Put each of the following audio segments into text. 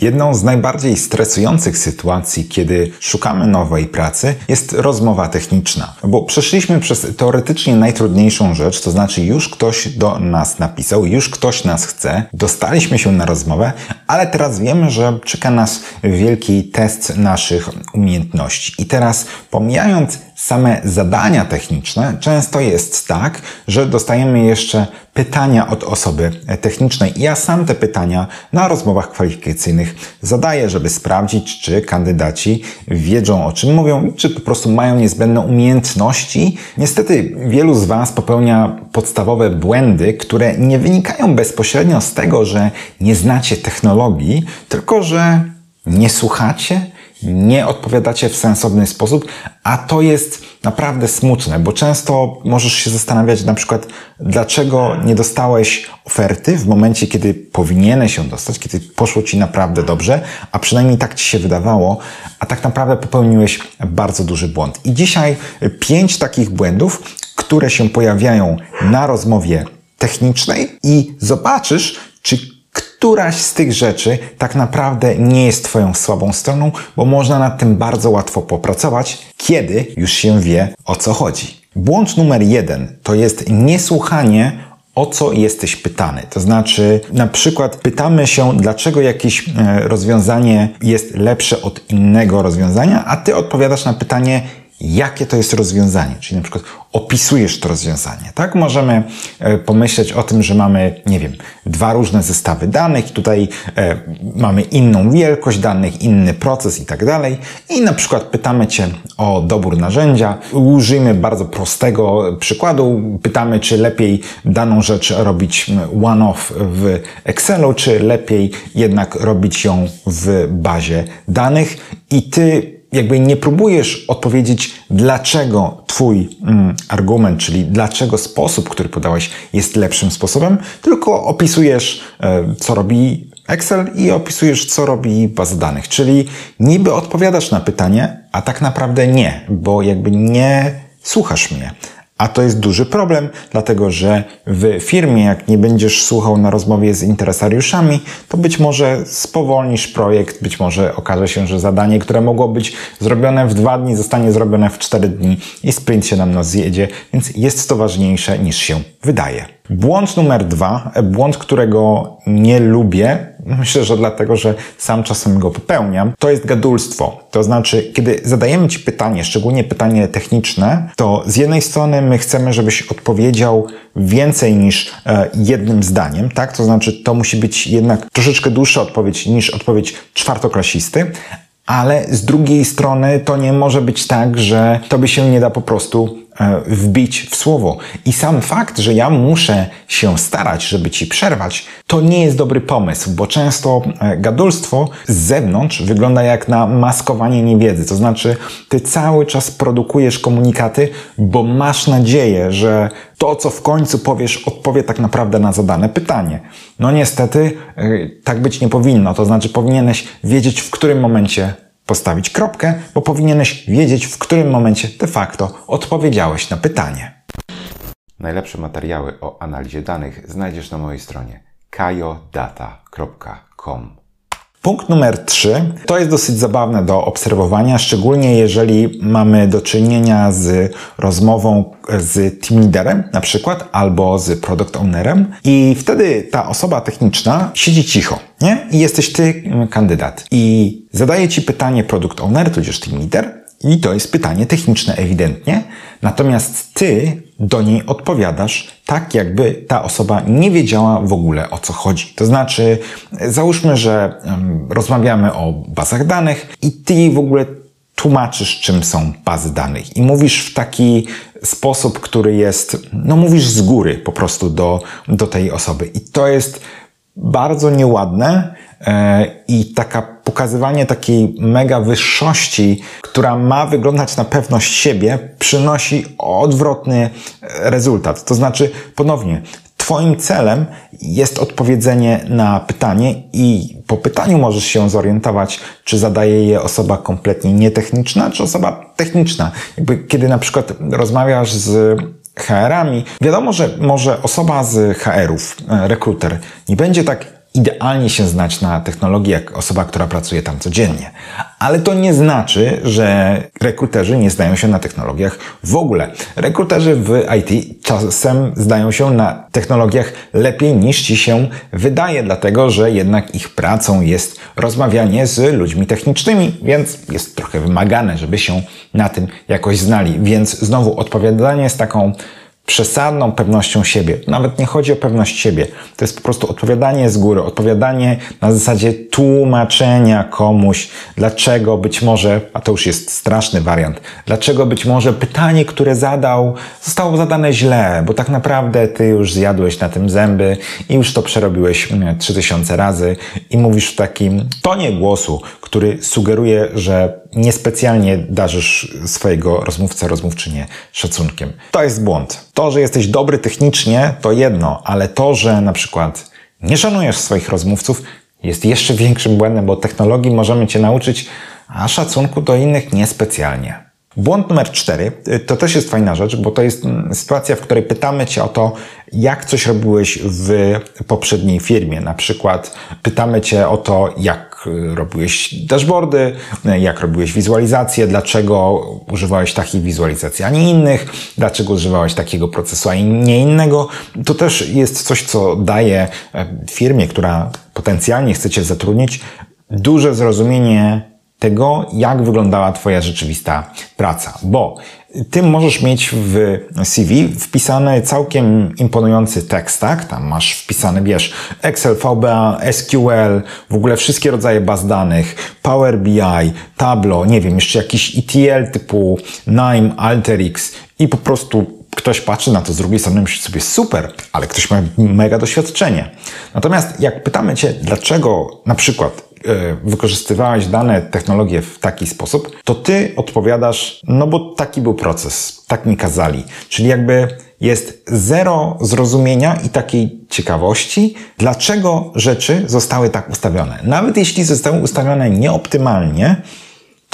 Jedną z najbardziej stresujących sytuacji, kiedy szukamy nowej pracy, jest rozmowa techniczna. Bo przeszliśmy przez teoretycznie najtrudniejszą rzecz, to znaczy już ktoś do nas napisał, już ktoś nas chce, dostaliśmy się na rozmowę, ale teraz wiemy, że czeka nas wielki test naszych umiejętności. I teraz, pomijając same zadania techniczne, często jest tak, że dostajemy jeszcze pytania od osoby technicznej. Ja sam te pytania na rozmowach kwalifikacyjnych zadaję, żeby sprawdzić, czy kandydaci wiedzą o czym mówią, czy po prostu mają niezbędne umiejętności. Niestety wielu z Was popełnia podstawowe błędy, które nie wynikają bezpośrednio z tego, że nie znacie technologii, tylko że nie słuchacie, nie odpowiadacie w sensowny sposób, a to jest naprawdę smutne, bo często możesz się zastanawiać na przykład, dlaczego nie dostałeś oferty w momencie, kiedy powinieneś ją dostać, kiedy poszło ci naprawdę dobrze, a przynajmniej tak ci się wydawało, a tak naprawdę popełniłeś bardzo duży błąd. I dzisiaj pięć takich błędów, które się pojawiają na rozmowie technicznej i zobaczysz, czy któraś z tych rzeczy tak naprawdę nie jest Twoją słabą stroną, bo można nad tym bardzo łatwo popracować, kiedy już się wie o co chodzi. Błąd numer jeden to jest niesłuchanie o co jesteś pytany. To znaczy, na przykład pytamy się, dlaczego jakieś e, rozwiązanie jest lepsze od innego rozwiązania, a ty odpowiadasz na pytanie, jakie to jest rozwiązanie, czyli na przykład opisujesz to rozwiązanie, tak? Możemy e, pomyśleć o tym, że mamy, nie wiem, dwa różne zestawy danych, tutaj e, mamy inną wielkość danych, inny proces i tak dalej i na przykład pytamy Cię o dobór narzędzia. Użyjmy bardzo prostego przykładu. Pytamy, czy lepiej daną rzecz robić one-off w Excelu, czy lepiej jednak robić ją w bazie danych i Ty jakby nie próbujesz odpowiedzieć, dlaczego Twój mm, argument, czyli dlaczego sposób, który podałeś, jest lepszym sposobem, tylko opisujesz, e, co robi Excel i opisujesz, co robi baza danych. Czyli niby odpowiadasz na pytanie, a tak naprawdę nie, bo jakby nie słuchasz mnie. A to jest duży problem, dlatego że w firmie, jak nie będziesz słuchał na rozmowie z interesariuszami, to być może spowolnisz projekt, być może okaże się, że zadanie, które mogło być zrobione w dwa dni, zostanie zrobione w cztery dni i sprint się nam nas zjedzie, więc jest to ważniejsze niż się wydaje. Błąd numer dwa, błąd, którego nie lubię, myślę, że dlatego, że sam czasem go popełniam, to jest gadulstwo. To znaczy, kiedy zadajemy Ci pytanie, szczególnie pytanie techniczne, to z jednej strony my chcemy, żebyś odpowiedział więcej niż e, jednym zdaniem, tak? To znaczy, to musi być jednak troszeczkę dłuższa odpowiedź niż odpowiedź czwartoklasisty, ale z drugiej strony to nie może być tak, że to by się nie da po prostu wbić w słowo. I sam fakt, że ja muszę się starać, żeby ci przerwać, to nie jest dobry pomysł, bo często e, gadulstwo z zewnątrz wygląda jak na maskowanie niewiedzy. To znaczy, ty cały czas produkujesz komunikaty, bo masz nadzieję, że to, co w końcu powiesz, odpowie tak naprawdę na zadane pytanie. No niestety, e, tak być nie powinno. To znaczy, powinieneś wiedzieć, w którym momencie postawić kropkę, bo powinieneś wiedzieć, w którym momencie de facto odpowiedziałeś na pytanie. Najlepsze materiały o analizie danych znajdziesz na mojej stronie kajodata.com. Punkt numer trzy. To jest dosyć zabawne do obserwowania, szczególnie jeżeli mamy do czynienia z rozmową z team leaderem na przykład albo z product ownerem. I wtedy ta osoba techniczna siedzi cicho, nie? I jesteś ty kandydat. I zadaje ci pytanie product owner, tudzież team leader i to jest pytanie techniczne ewidentnie, natomiast ty do niej odpowiadasz tak, jakby ta osoba nie wiedziała w ogóle o co chodzi. To znaczy, załóżmy, że um, rozmawiamy o bazach danych i ty jej w ogóle tłumaczysz, czym są bazy danych i mówisz w taki sposób, który jest, no mówisz z góry po prostu do, do tej osoby. I to jest bardzo nieładne e, i taka pokazywanie takiej mega wyższości, która ma wyglądać na pewność siebie, przynosi odwrotny rezultat. To znaczy, ponownie, Twoim celem jest odpowiedzenie na pytanie i po pytaniu możesz się zorientować, czy zadaje je osoba kompletnie nietechniczna, czy osoba techniczna. Jakby kiedy na przykład rozmawiasz z HR-ami, wiadomo, że może osoba z HR-ów, e, rekruter, nie będzie tak idealnie się znać na technologii jak osoba, która pracuje tam codziennie. Ale to nie znaczy, że rekruterzy nie zdają się na technologiach w ogóle. Rekruterzy w IT czasem zdają się na technologiach lepiej niż ci się wydaje, dlatego że jednak ich pracą jest rozmawianie z ludźmi technicznymi, więc jest trochę wymagane, żeby się na tym jakoś znali. Więc znowu odpowiadanie z taką przesadną pewnością siebie. Nawet nie chodzi o pewność siebie. To jest po prostu odpowiadanie z góry, odpowiadanie na zasadzie tłumaczenia komuś, dlaczego być może, a to już jest straszny wariant, dlaczego być może pytanie, które zadał, zostało zadane źle, bo tak naprawdę ty już zjadłeś na tym zęby i już to przerobiłeś 3000 razy i mówisz w takim tonie głosu, który sugeruje, że niespecjalnie darzysz swojego rozmówcę, rozmówczynię szacunkiem. To jest błąd. To, że jesteś dobry technicznie, to jedno, ale to, że na przykład nie szanujesz swoich rozmówców, jest jeszcze większym błędem, bo technologii możemy cię nauczyć, a szacunku do innych niespecjalnie. Błąd numer cztery to też jest fajna rzecz, bo to jest mm, sytuacja, w której pytamy Cię o to, jak coś robiłeś w poprzedniej firmie. Na przykład pytamy Cię o to, jak robiłeś dashboardy, jak robiłeś wizualizację, dlaczego używałeś takich wizualizacji, a nie innych, dlaczego używałeś takiego procesu, a nie innego. To też jest coś, co daje e, firmie, która potencjalnie chce Cię zatrudnić, duże zrozumienie tego, jak wyglądała Twoja rzeczywista praca. Bo Ty możesz mieć w CV wpisany całkiem imponujący tekst, tak? Tam masz wpisane, wiesz, Excel, VBA, SQL, w ogóle wszystkie rodzaje baz danych, Power BI, Tableau, nie wiem, jeszcze jakiś ETL typu NIME, Alteryx i po prostu ktoś patrzy na to z drugiej strony myśli sobie super, ale ktoś ma mega doświadczenie. Natomiast jak pytamy Cię, dlaczego na przykład wykorzystywałeś dane technologie w taki sposób, to ty odpowiadasz, no bo taki był proces, tak mi kazali. Czyli jakby jest zero zrozumienia i takiej ciekawości, dlaczego rzeczy zostały tak ustawione. Nawet jeśli zostały ustawione nieoptymalnie,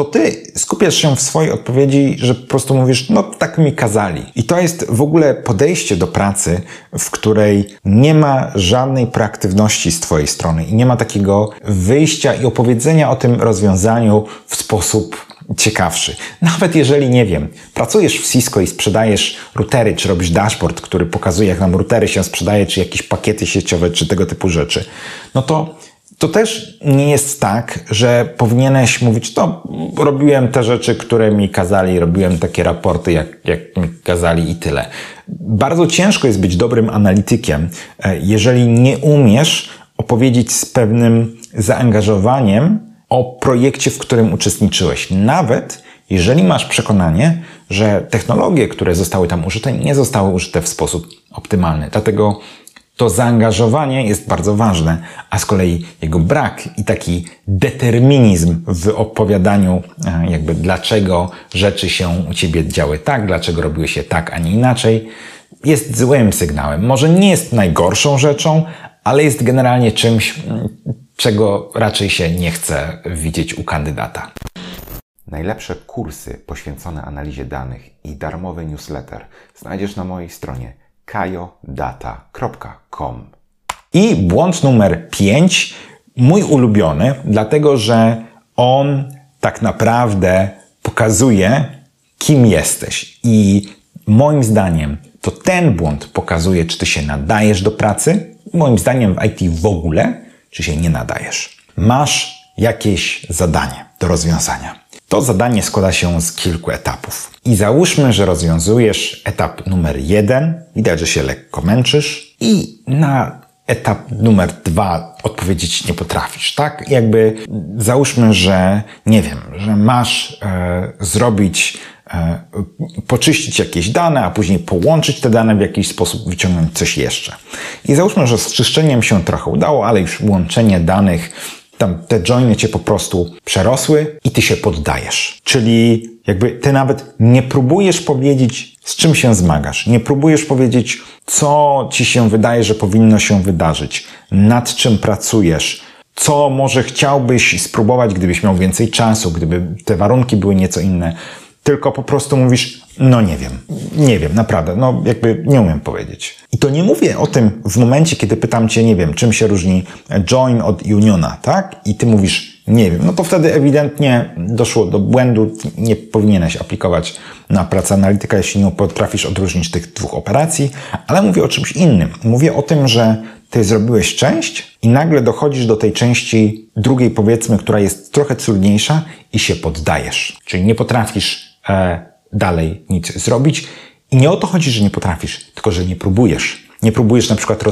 to ty skupiasz się w swojej odpowiedzi, że po prostu mówisz, no tak mi kazali. I to jest w ogóle podejście do pracy, w której nie ma żadnej proaktywności z twojej strony i nie ma takiego wyjścia i opowiedzenia o tym rozwiązaniu w sposób ciekawszy. Nawet jeżeli, nie wiem, pracujesz w Cisco i sprzedajesz routery, czy robisz dashboard, który pokazuje, jak nam routery się sprzedaje, czy jakieś pakiety sieciowe, czy tego typu rzeczy, no to to też nie jest tak, że powinieneś mówić, to robiłem te rzeczy, które mi kazali, robiłem takie raporty, jak, jak mi kazali i tyle. Bardzo ciężko jest być dobrym analitykiem, e, jeżeli nie umiesz opowiedzieć z pewnym zaangażowaniem o projekcie, w którym uczestniczyłeś. Nawet jeżeli masz przekonanie, że technologie, które zostały tam użyte, nie zostały użyte w sposób optymalny. Dlatego to zaangażowanie jest bardzo ważne, a z kolei jego brak i taki determinizm w opowiadaniu, e, jakby dlaczego rzeczy się u ciebie działy tak, dlaczego robiły się tak, a nie inaczej, jest złym sygnałem. Może nie jest najgorszą rzeczą, ale jest generalnie czymś, czego raczej się nie chce widzieć u kandydata. Najlepsze kursy poświęcone analizie danych i darmowy newsletter znajdziesz na mojej stronie kajodata.com. I błąd numer 5, mój ulubiony, dlatego że on tak naprawdę pokazuje, kim jesteś. I moim zdaniem to ten błąd pokazuje, czy ty się nadajesz do pracy. Moim zdaniem w IT w ogóle, czy się nie nadajesz. Masz jakieś zadanie do rozwiązania. To zadanie składa się z kilku etapów. I załóżmy, że rozwiązujesz etap numer jeden, widać, że się lekko męczysz i na etap numer dwa odpowiedzieć nie potrafisz, tak? Jakby załóżmy, że nie wiem, że masz e, zrobić, e, poczyścić jakieś dane, a później połączyć te dane w jakiś sposób, wyciągnąć coś jeszcze. I załóżmy, że z czyszczeniem się trochę udało, ale już łączenie danych tam te joiny cię po prostu przerosły i ty się poddajesz. Czyli jakby ty nawet nie próbujesz powiedzieć, z czym się zmagasz. Nie próbujesz powiedzieć, co ci się wydaje, że powinno się wydarzyć, nad czym pracujesz, co może chciałbyś spróbować, gdybyś miał więcej czasu, gdyby te warunki były nieco inne. Tylko po prostu mówisz, No nie wiem. Nie wiem, naprawdę. No jakby nie umiem powiedzieć. I to nie mówię o tym w momencie, kiedy pytam cię, nie wiem, czym się różni join od uniona, tak? I ty mówisz, nie wiem. No to wtedy ewidentnie doszło do błędu. Nie powinieneś aplikować na pracę analityka, jeśli nie potrafisz odróżnić tych dwóch operacji. Ale mówię o czymś innym. Mówię o tym, że ty zrobiłeś część i nagle dochodzisz do tej części drugiej, powiedzmy, która jest trochę trudniejsza i się poddajesz. Czyli nie potrafisz dalej nic zrobić. I nie o to chodzi, że nie potrafisz, tylko że nie próbujesz. Nie próbujesz na przykład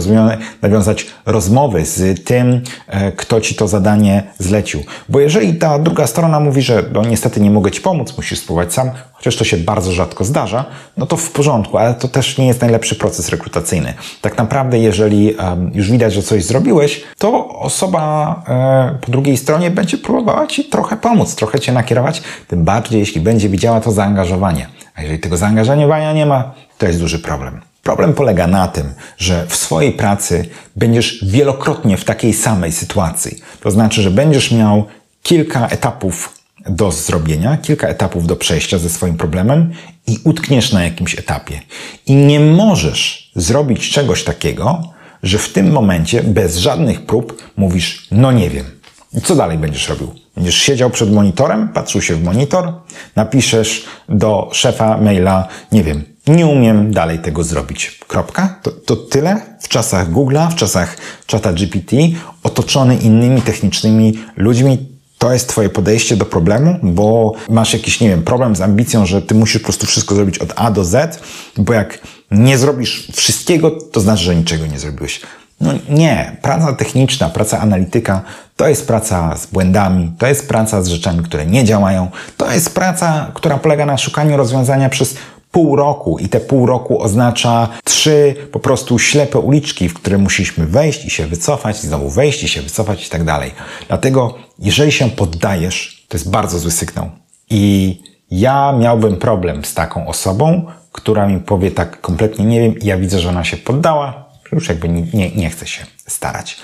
nawiązać rozmowy z tym, e, kto ci to zadanie zlecił. Bo jeżeli ta druga strona mówi, że no niestety nie mogę ci pomóc, musisz spróbować sam, chociaż to się bardzo rzadko zdarza, no to w porządku, ale to też nie jest najlepszy proces rekrutacyjny. Tak naprawdę, jeżeli um, już widać, że coś zrobiłeś, to osoba e, po drugiej stronie będzie próbowała ci trochę pomóc, trochę cię nakierować, tym bardziej, jeśli będzie widziała to zaangażowanie. A jeżeli tego zaangażowania nie ma, to jest duży problem. Problem polega na tym, że w swojej pracy będziesz wielokrotnie w takiej samej sytuacji. To znaczy, że będziesz miał kilka etapów do zrobienia, kilka etapów do przejścia ze swoim problemem i utkniesz na jakimś etapie. I nie możesz zrobić czegoś takiego, że w tym momencie bez żadnych prób mówisz, no nie wiem. I co dalej będziesz robił? Będziesz siedział przed monitorem, patrzył się w monitor, napiszesz do szefa maila, nie wiem, nie umiem dalej tego zrobić. Kropka. To, to tyle w czasach Google'a, w czasach czata GPT, otoczony innymi technicznymi ludźmi. To jest Twoje podejście do problemu, bo masz jakiś, nie wiem, problem z ambicją, że Ty musisz po prostu wszystko zrobić od A do Z, bo jak nie zrobisz wszystkiego, to znaczy, że niczego nie zrobiłeś. No nie, praca techniczna, praca analityka to jest praca z błędami, to jest praca z rzeczami, które nie działają, to jest praca, która polega na szukaniu rozwiązania przez pół roku i te pół roku oznacza trzy po prostu ślepe uliczki, w które musieliśmy wejść i się wycofać, i znowu wejść i się wycofać i tak dalej. Dlatego, jeżeli się poddajesz, to jest bardzo zły sygnał. I ja miałbym problem z taką osobą, która mi powie tak kompletnie nie wiem i ja widzę, że ona się poddała, już jakby nie, nie, nie chce się starać.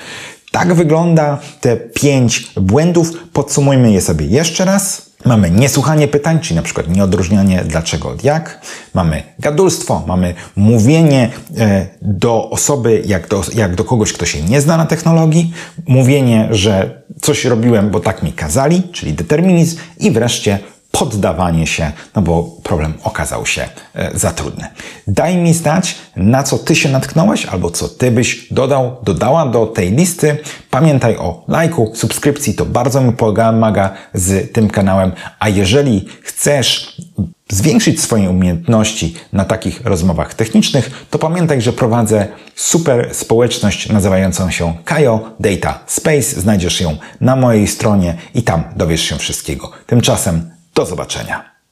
Tak wygląda te pięć błędów. Podsumujmy je sobie jeszcze raz. Mamy niesłuchanie pytań, czyli na przykład nieodróżnianie dlaczego od jak. Mamy gadulstwo, mamy mówienie e, do osoby jak do, jak do kogoś, kto się nie zna na technologii. Mówienie, że coś robiłem, bo tak mi kazali, czyli determinizm. I wreszcie poddawanie się, no bo problem okazał się e, za trudny. Daj mi znać, na co Ty się natknąłeś, albo co Ty byś dodał, dodała do tej listy. Pamiętaj o lajku, subskrypcji, to bardzo mi pomaga z tym kanałem. A jeżeli chcesz zwiększyć swoje umiejętności na takich rozmowach technicznych, to pamiętaj, że prowadzę super społeczność nazywającą się Kajo Data Space. Znajdziesz ją na mojej stronie i tam dowiesz się wszystkiego. Tymczasem do zobaczenia.